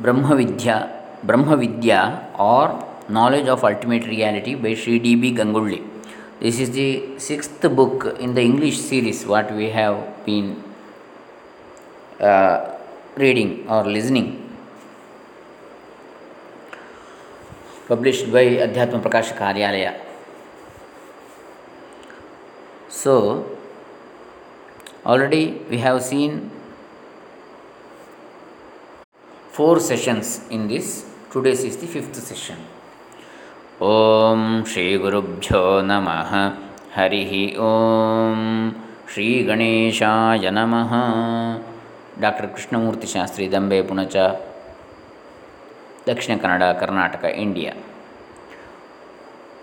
Brahmavidya, Brahmavidya or Knowledge of Ultimate Reality by Sri D.B. Gangulli. This is the sixth book in the English series what we have been uh, reading or listening. Published by Adhyatma Prakash Karyalaya. So, already we have seen four sessions in this. Today's is the fifth session. ಓಂ ಶ್ರೀ ಗುರುಭ್ಯೋ ನಮಃ ಹರಿ ಓಂ ಶ್ರೀ ಗಣೇಶಾಯ ನಮಃ doctor Krishnamurthy Shastri Dambe Punacha Dakshina Kannada Karnataka India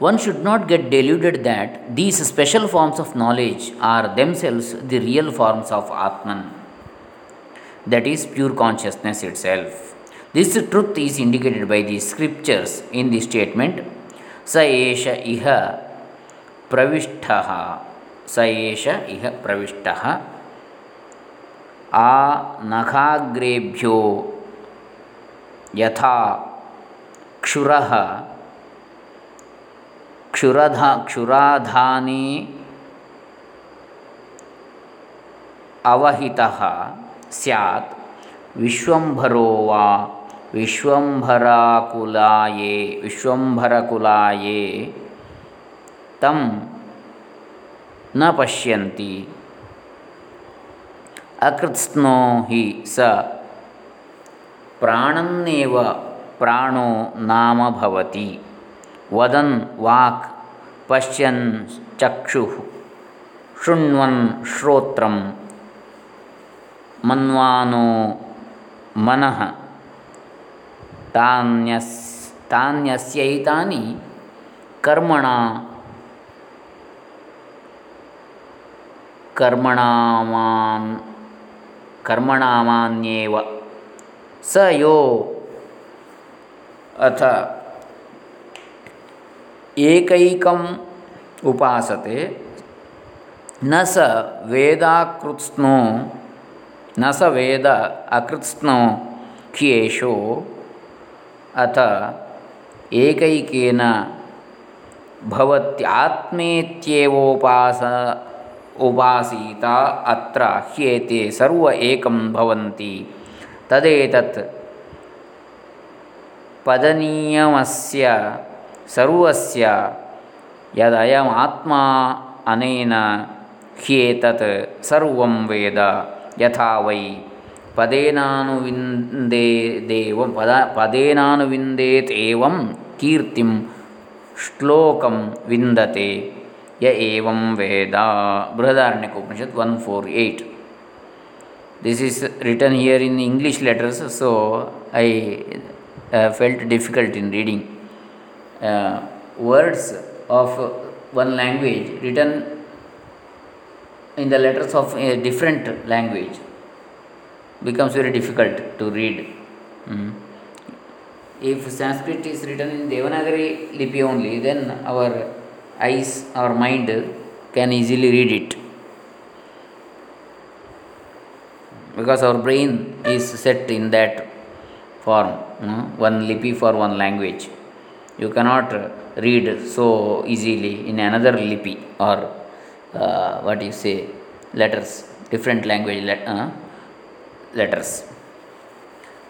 One should not get deluded that these special forms of knowledge are themselves the real forms of Atman, That is, pure consciousness itself. This truth is indicated by the scriptures in the statement स एष इह प्रविष्टः स एष इह प्रविष्टः आ नखाग्रेभ्यो यथा क्षुरः क्षुरधा क्षुराधाने अवहितः ಸ್ಯಾತ್. ವಿಶ್ವಂಭರೋ ವಾ, ವಿಶ್ವಂಭರಾಕುಲಾಯೇ, ವಿಶ್ವಂಭರಕುಲಾಯೇ. ತಂ ನ ಪಶ್ಯಂತಿ. ಅಕೃತ್ಸ್ನೋ ಹಿ ಸ, ಪ್ರಾಣನ್ನೇವ ಪ್ರಾಣೋ ನಾಮ ಭವತಿ. ವದನ್ ವಾಕ್ ಪಶ್ಯನ್ ಚಕ್ಷು, ಶೃಣ್ವನ್ ಶ್ರೋತ್ರಂ. ಮನ್ವಾನೋ ಮನಃ. ತಾನ್ಯಸ್, ತಾನ್ಯಸ್ಯೈತಾನಿ ಕರ್ಮಣ. ಕರ್ಮಣಾಮಾನ್, ಕರ್ಮಣಾಮಾನ್ಯೇವ. ಸ ಯೋ ಅಥ ಏಕೈಕಂ ಉಪಾಸತೆ. ನ ಸ ವೇದಾಕೃತ್ಸ್ನೋ ನ ಸ ವೇದ ಅಕೃತ್ಸ್ನೋ ಖ್ಯೇಶೋ ಅಥ ಏಕೈಕೇನ ಭವತ್ಯಾತ್ಮೇತ್ಯೇವೋಪಾಸ ಉಪಾಸೀತ ಅತ್ರ ಹ್ಯೇತೆ ಸರ್ವ ಏಕಂ ಭವಂತಿ ತದೇತತ್ ಪದನಿಯಮಸ್ಯ ಸರ್ವಸ್ಯ ಯದಯಮಾತ್ಮ ಅನೇನ ಹ್ಯೇತತ್ ಸರ್ವಂ ವೇದ यथा वै पदेनानुविन्देदेवं पद पदेनानुविन्देत् एवं कीर्तिं श्लोकं विन्दते य एवं वेद Brihadaranyakopanishad one four eight this is written here in english letters so i uh, felt difficult in reading uh, words of one language written in the letters of a different language becomes very difficult to read. Mm. If Sanskrit is written in Devanagari lipi only, then our eyes, our mind can easily read it. Because our brain is set in that form, one lipi for one language. You cannot read so easily in another lipi or uh, what you say, letters, different language. Let, uh, letters.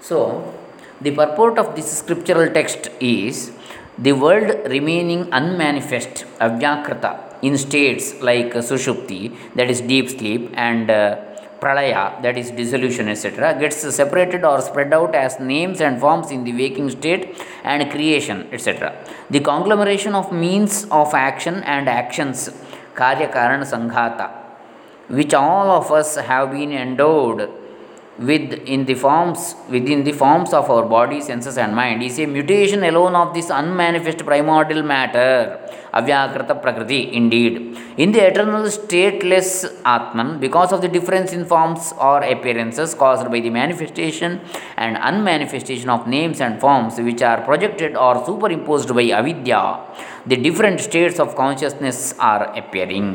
So, the purport of this scriptural text is the world remaining unmanifest, avyakrata, in states like sushupti, that is deep sleep, and uh, pralaya, that is dissolution, etc., gets separated or spread out as names and forms in the waking state and creation, etc. The conglomeration of means of action and actions, karya karana sanghata, which all of us have been endowed with in the forms within the forms of our body senses and mind is a mutation alone of this unmanifest primordial matter avyakrita prakriti indeed. In the eternal stateless atman because of the difference in forms or appearances caused by the manifestation and unmanifestation of names and forms which are projected or superimposed by avidya the different states of consciousness are appearing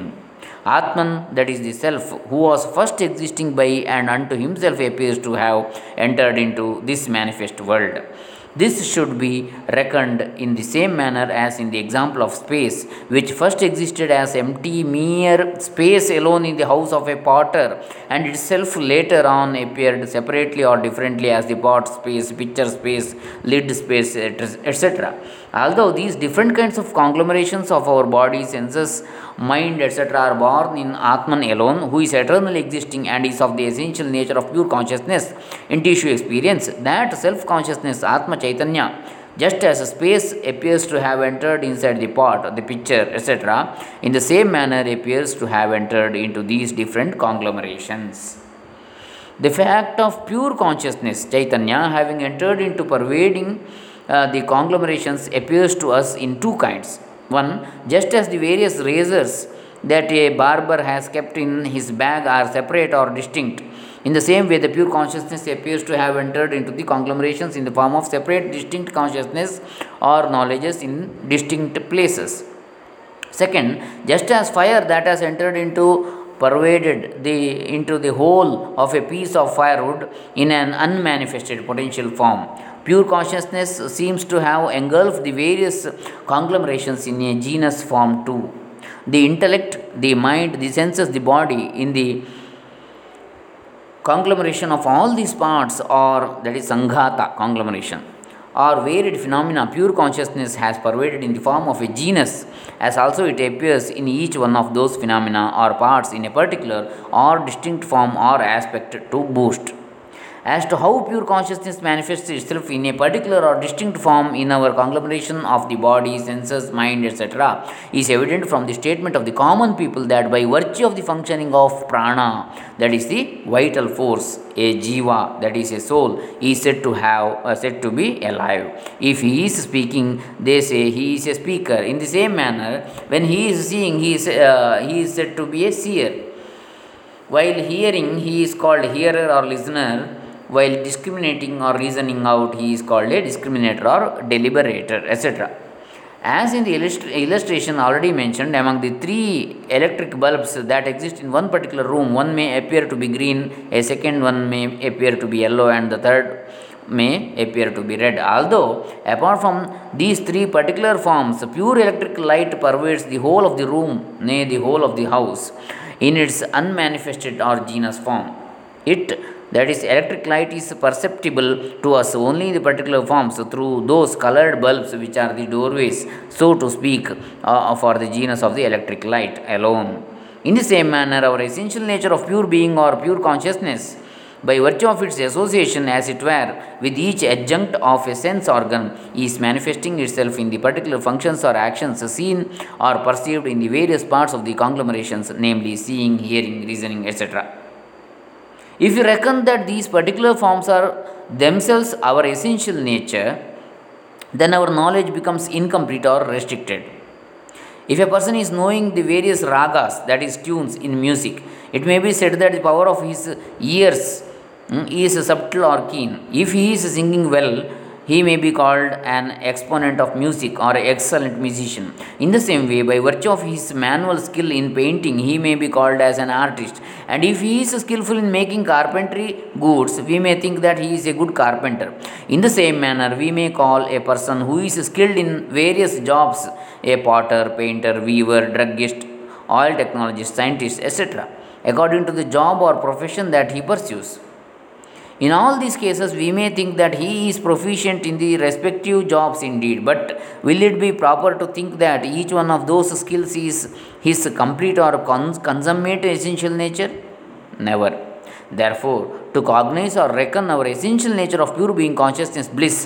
Atman, that is the self, who was first existing by and unto himself appears to have entered into this manifest world. This should be reckoned in the same manner as in the example of space, which first existed as empty, mere space alone in the house of a potter, and itself later on appeared separately or differently as the pot space, picture space, lid space, etc. Although these different kinds of conglomerations of our body, senses, mind, etc., are born in Atman alone, who is eternally existing and is of the essential nature of pure consciousness in tissue experience, that self consciousness, Atma Chaitanya, just as space appears to have entered inside the pot, the picture, etc., in the same manner appears to have entered into these different conglomerations. The fact of pure consciousness, Chaitanya, having entered into pervading uh, the conglomerations appears to us in two kinds. One, just as the various razors that a barber has kept in his bag are separate or distinct, in the same way, the pure consciousness appears to have entered into the conglomerations in the form of separate, distinct consciousness or knowledges in distinct places. Second, just as fire that has entered into pervaded the into the whole of a piece of firewood in an unmanifested potential form Pure consciousness seems to have engulfed the various conglomerations in a genus form too. The intellect, the mind, the senses, the body, in the conglomeration of all these parts, or that is sanghata conglomeration, or varied phenomena, pure consciousness has pervaded in the form of a genus, as also it appears in each one of those phenomena or parts in a particular or distinct form or aspect to boost as to how pure consciousness manifests itself in a particular or distinct form in our conglomeration of the body, senses, mind, etc., is evident from the statement of the common people that by virtue of the functioning of prana, that is the vital force, a jiva, that is a soul, is said to have uh, said to be alive. If he is speaking, they say he is a speaker. In the same manner, when he is seeing, he is uh, he is said to be a seer. While hearing, he is called hearer or listener while discriminating or reasoning out, he is called a discriminator or deliberator, etc. As in the illustration already mentioned, among the three electric bulbs that exist in one particular room, one may appear to be green, a second one may appear to be yellow, and the third may appear to be red. Although, apart from these three particular forms, pure electric light pervades the whole of the room, nay, the whole of the house, in its unmanifested or genus form. It that is electric light is perceptible to us only in the particular forms through those colored bulbs which are the doorways so to speak uh, for the genus of the electric light alone. In the same manner our essential nature of pure being or pure consciousness by virtue of its association as it were with each adjunct of a sense organ is manifesting itself in the particular functions or actions seen or perceived in the various parts of the conglomerations namely seeing hearing reasoning etc if you reckon that these particular forms are themselves our essential nature, then our knowledge becomes incomplete or restricted. If a person is knowing the various ragas, that is tunes in music, it may be said that the power of his ears mm, is subtle or keen. If he is singing well, he may be called an exponent of music or excellent musician. In the same way, by virtue of his manual skill in painting, he may be called as an artist. And if he is skillful in making carpentry goods, we may think that he is a good carpenter. In the same manner, we may call a person who is skilled in various jobs a potter, painter, weaver, druggist, oil technologist, scientist, etc., according to the job or profession that he pursues. In all these cases, we may think that he is proficient in the respective jobs indeed, but will it be proper to think that each one of those skills is his complete or cons- consummate essential nature? Never. Therefore, to cognize or reckon our essential nature of pure being consciousness bliss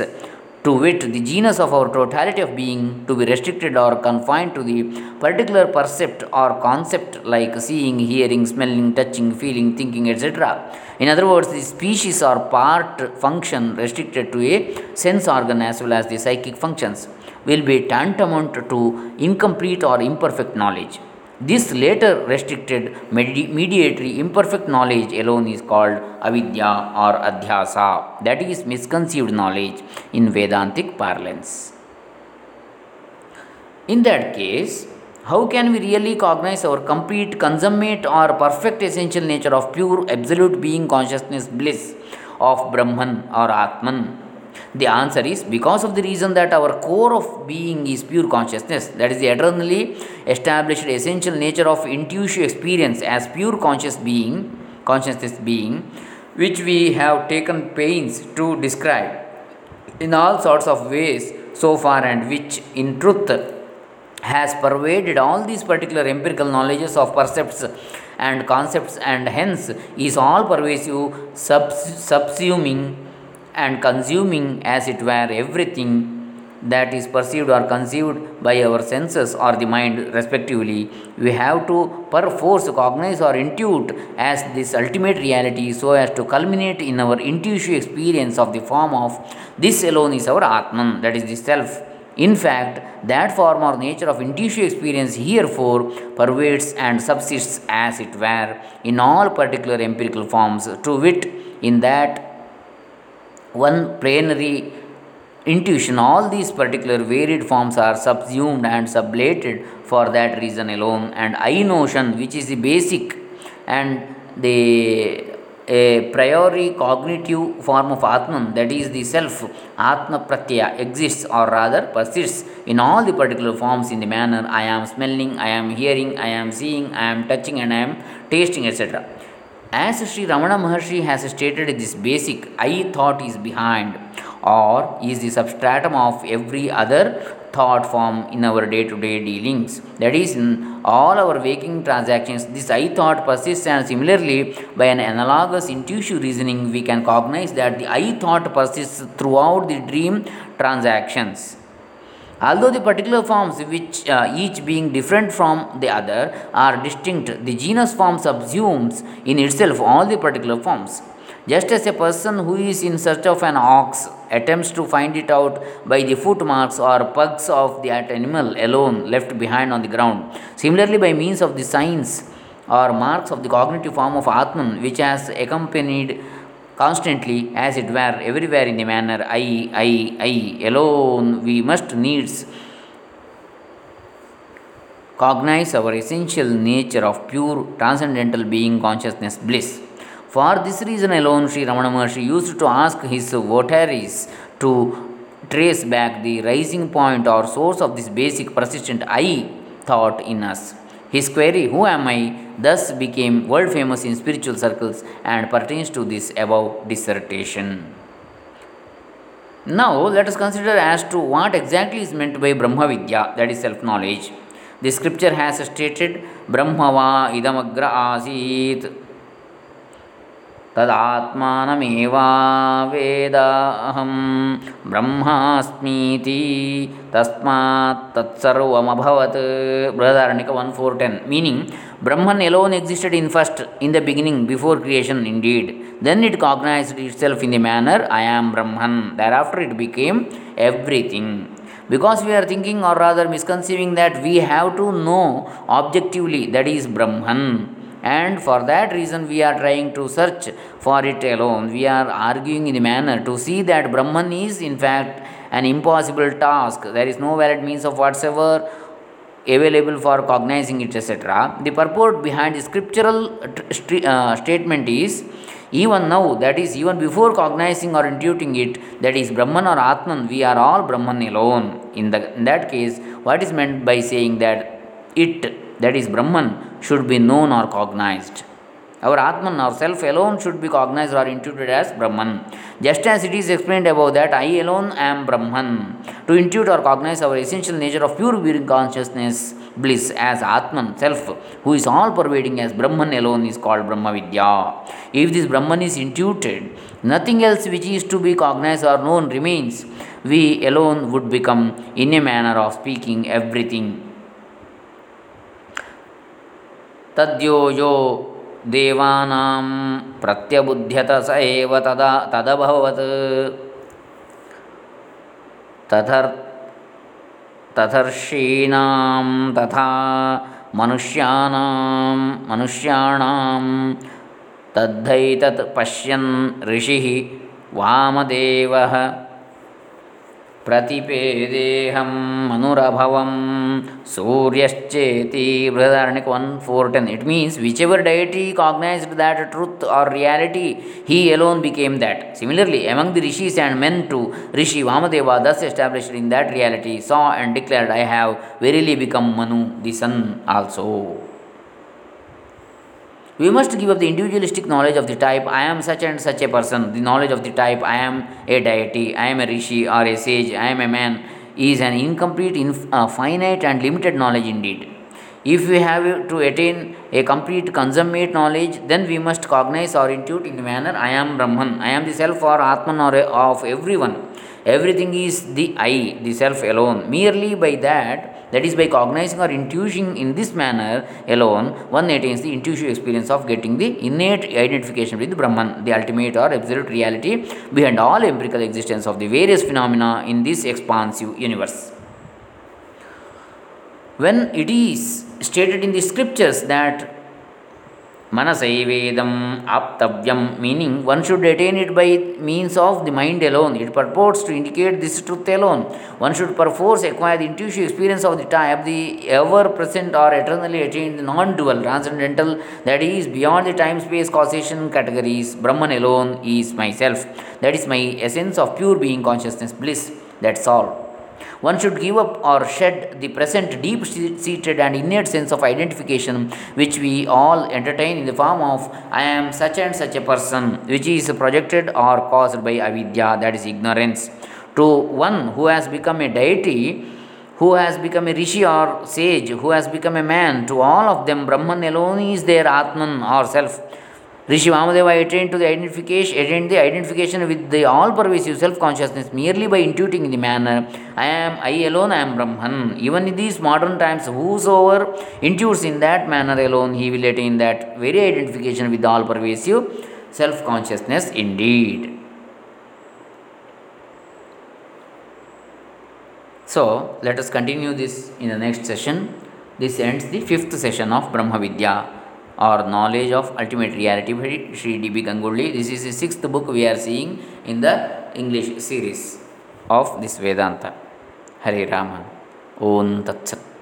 to wit, the genus of our totality of being to be restricted or confined to the particular percept or concept like seeing, hearing, smelling, touching, feeling, thinking, etc. In other words, the species or part function restricted to a sense organ as well as the psychic functions will be tantamount to incomplete or imperfect knowledge. This later restricted mediatory imperfect knowledge alone is called avidya or adhyasa, that is misconceived knowledge in Vedantic parlance. In that case, How can we really cognize our complete, consummate, or perfect essential nature of pure, absolute being consciousness bliss of Brahman or Atman? The answer is because of the reason that our core of being is pure consciousness, that is the eternally established essential nature of intuitive experience as pure conscious being, consciousness being, which we have taken pains to describe in all sorts of ways so far and which in truth has pervaded all these particular empirical knowledges of percepts and concepts and hence is all pervasive subs- subsuming and consuming as it were everything that is perceived or conceived by our senses or the mind respectively we have to perforce cognize or intuit as this ultimate reality so as to culminate in our intuitive experience of the form of this alone is our atman that is the self. In fact that form or nature of intuitive experience herefore pervades and subsists as it were in all particular empirical forms to wit in that one plenary intuition, all these particular varied forms are subsumed and sublated for that reason alone. And I notion, which is the basic and the a priori cognitive form of Atman, that is the self, Atma Pratyaya, exists or rather persists in all the particular forms in the manner I am smelling, I am hearing, I am seeing, I am touching, and I am tasting, etc. As Sri Ramana Maharshi has stated, this basic I thought is behind or is the substratum of every other thought form in our day to day dealings. That is, in all our waking transactions, this I thought persists, and similarly, by an analogous intuitive reasoning, we can cognize that the I thought persists throughout the dream transactions. Although the particular forms, which uh, each being different from the other, are distinct, the genus form subsumes in itself all the particular forms. Just as a person who is in search of an ox attempts to find it out by the footmarks or pugs of that animal alone left behind on the ground, similarly, by means of the signs or marks of the cognitive form of Atman, which has accompanied constantly, as it were, everywhere in the manner I, I, I alone, we must needs cognize our essential nature of pure transcendental being consciousness bliss. For this reason alone, Sri Ramana Maharshi used to ask his votaries to trace back the rising point or source of this basic persistent I thought in us. His query, Who am I? Thus became world famous in spiritual circles and pertains to this above dissertation. Now, let us consider as to what exactly is meant by Brahma Vidya, that is self knowledge. The scripture has stated Brahmava idamagra asit तदात्मानमेवा वेदाहं ब्रह्मास्मीति तस्मात् तत्सर्वमभवत् Brihadaranyaka one four ten meaning Brahman alone existed in first in the beginning before creation indeed then it cognized itself in the manner i am brahman thereafter it became everything because we are thinking or rather misconceiving that we have to know objectively that is brahman and for that reason we are trying to search for it alone. We are arguing in a manner to see that Brahman is in fact an impossible task. There is no valid means of whatsoever available for cognizing it, etc. The purport behind the scriptural uh, statement is even now, that is, even before cognizing or intuiting it, that is Brahman or Atman, we are all Brahman alone. In, the, in that case, what is meant by saying that it that is Brahman, should be known or cognized. Our Atman, our self alone, should be cognized or intuited as Brahman. Just as it is explained above that I alone am Brahman. To intuit or cognize our essential nature of pure being consciousness, bliss, as Atman, self, who is all pervading as Brahman alone, is called Brahma Vidya. If this Brahman is intuited, nothing else which is to be cognized or known remains. We alone would become, in a manner of speaking, everything तद्यो यो देवानां प्रत्यबुध्यत स एव तदा तदभवत्। तथर् तथर्षीणां तथा मनुष्याणां मनुष्याणां तद्धैतत् पश्यन् ऋषिः वामदेवः प्रतिपेदेहं so Suryashcheti, Brihadaranyaka 1.4.10. It means whichever deity cognized that truth or reality, he alone became that. Similarly, among the rishis and men too, Rishi Vamadeva, thus established in that reality, saw and declared, I have verily become Manu, the sun also. We must give up the individualistic knowledge of the type I am such and such a person, the knowledge of the type I am a deity, I am a rishi or a sage, I am a man, is an incomplete, inf- uh, finite, and limited knowledge indeed. If we have to attain a complete consummate knowledge, then we must cognize or intuit in the manner I am Brahman, I am the self or Atman or of everyone. Everything is the I, the self alone. Merely by that, that is, by cognizing or intuiting in this manner alone, one attains the intuitive experience of getting the innate identification with Brahman, the ultimate or absolute reality behind all empirical existence of the various phenomena in this expansive universe. When it is stated in the scriptures that Manasaivedam aptavyam, meaning one should attain it by means of the mind alone. It purports to indicate this truth alone. One should perforce acquire the intuitive experience of the type, the ever present or eternally attained, non dual, transcendental, that is beyond the time space causation categories. Brahman alone is myself. That is my essence of pure being consciousness, bliss. That's all. One should give up or shed the present deep seated and innate sense of identification which we all entertain in the form of I am such and such a person, which is projected or caused by avidya, that is ignorance. To one who has become a deity, who has become a rishi or sage, who has become a man, to all of them, Brahman alone is their Atman or self. Rishi Vamadeva attained to the identification, attained the identification with the all-pervasive self-consciousness merely by intuiting in the manner, I am, I alone, I am Brahman. Even in these modern times, whosoever intuits in that manner alone, he will attain that very identification with the all-pervasive self-consciousness indeed. So, let us continue this in the next session. This ends the fifth session of Brahma Vidya or knowledge of ultimate reality by Sri D.B. Gangolli. This is the sixth book we are seeing in the English series of this Vedanta. Hare Rama. Om Tat Sat.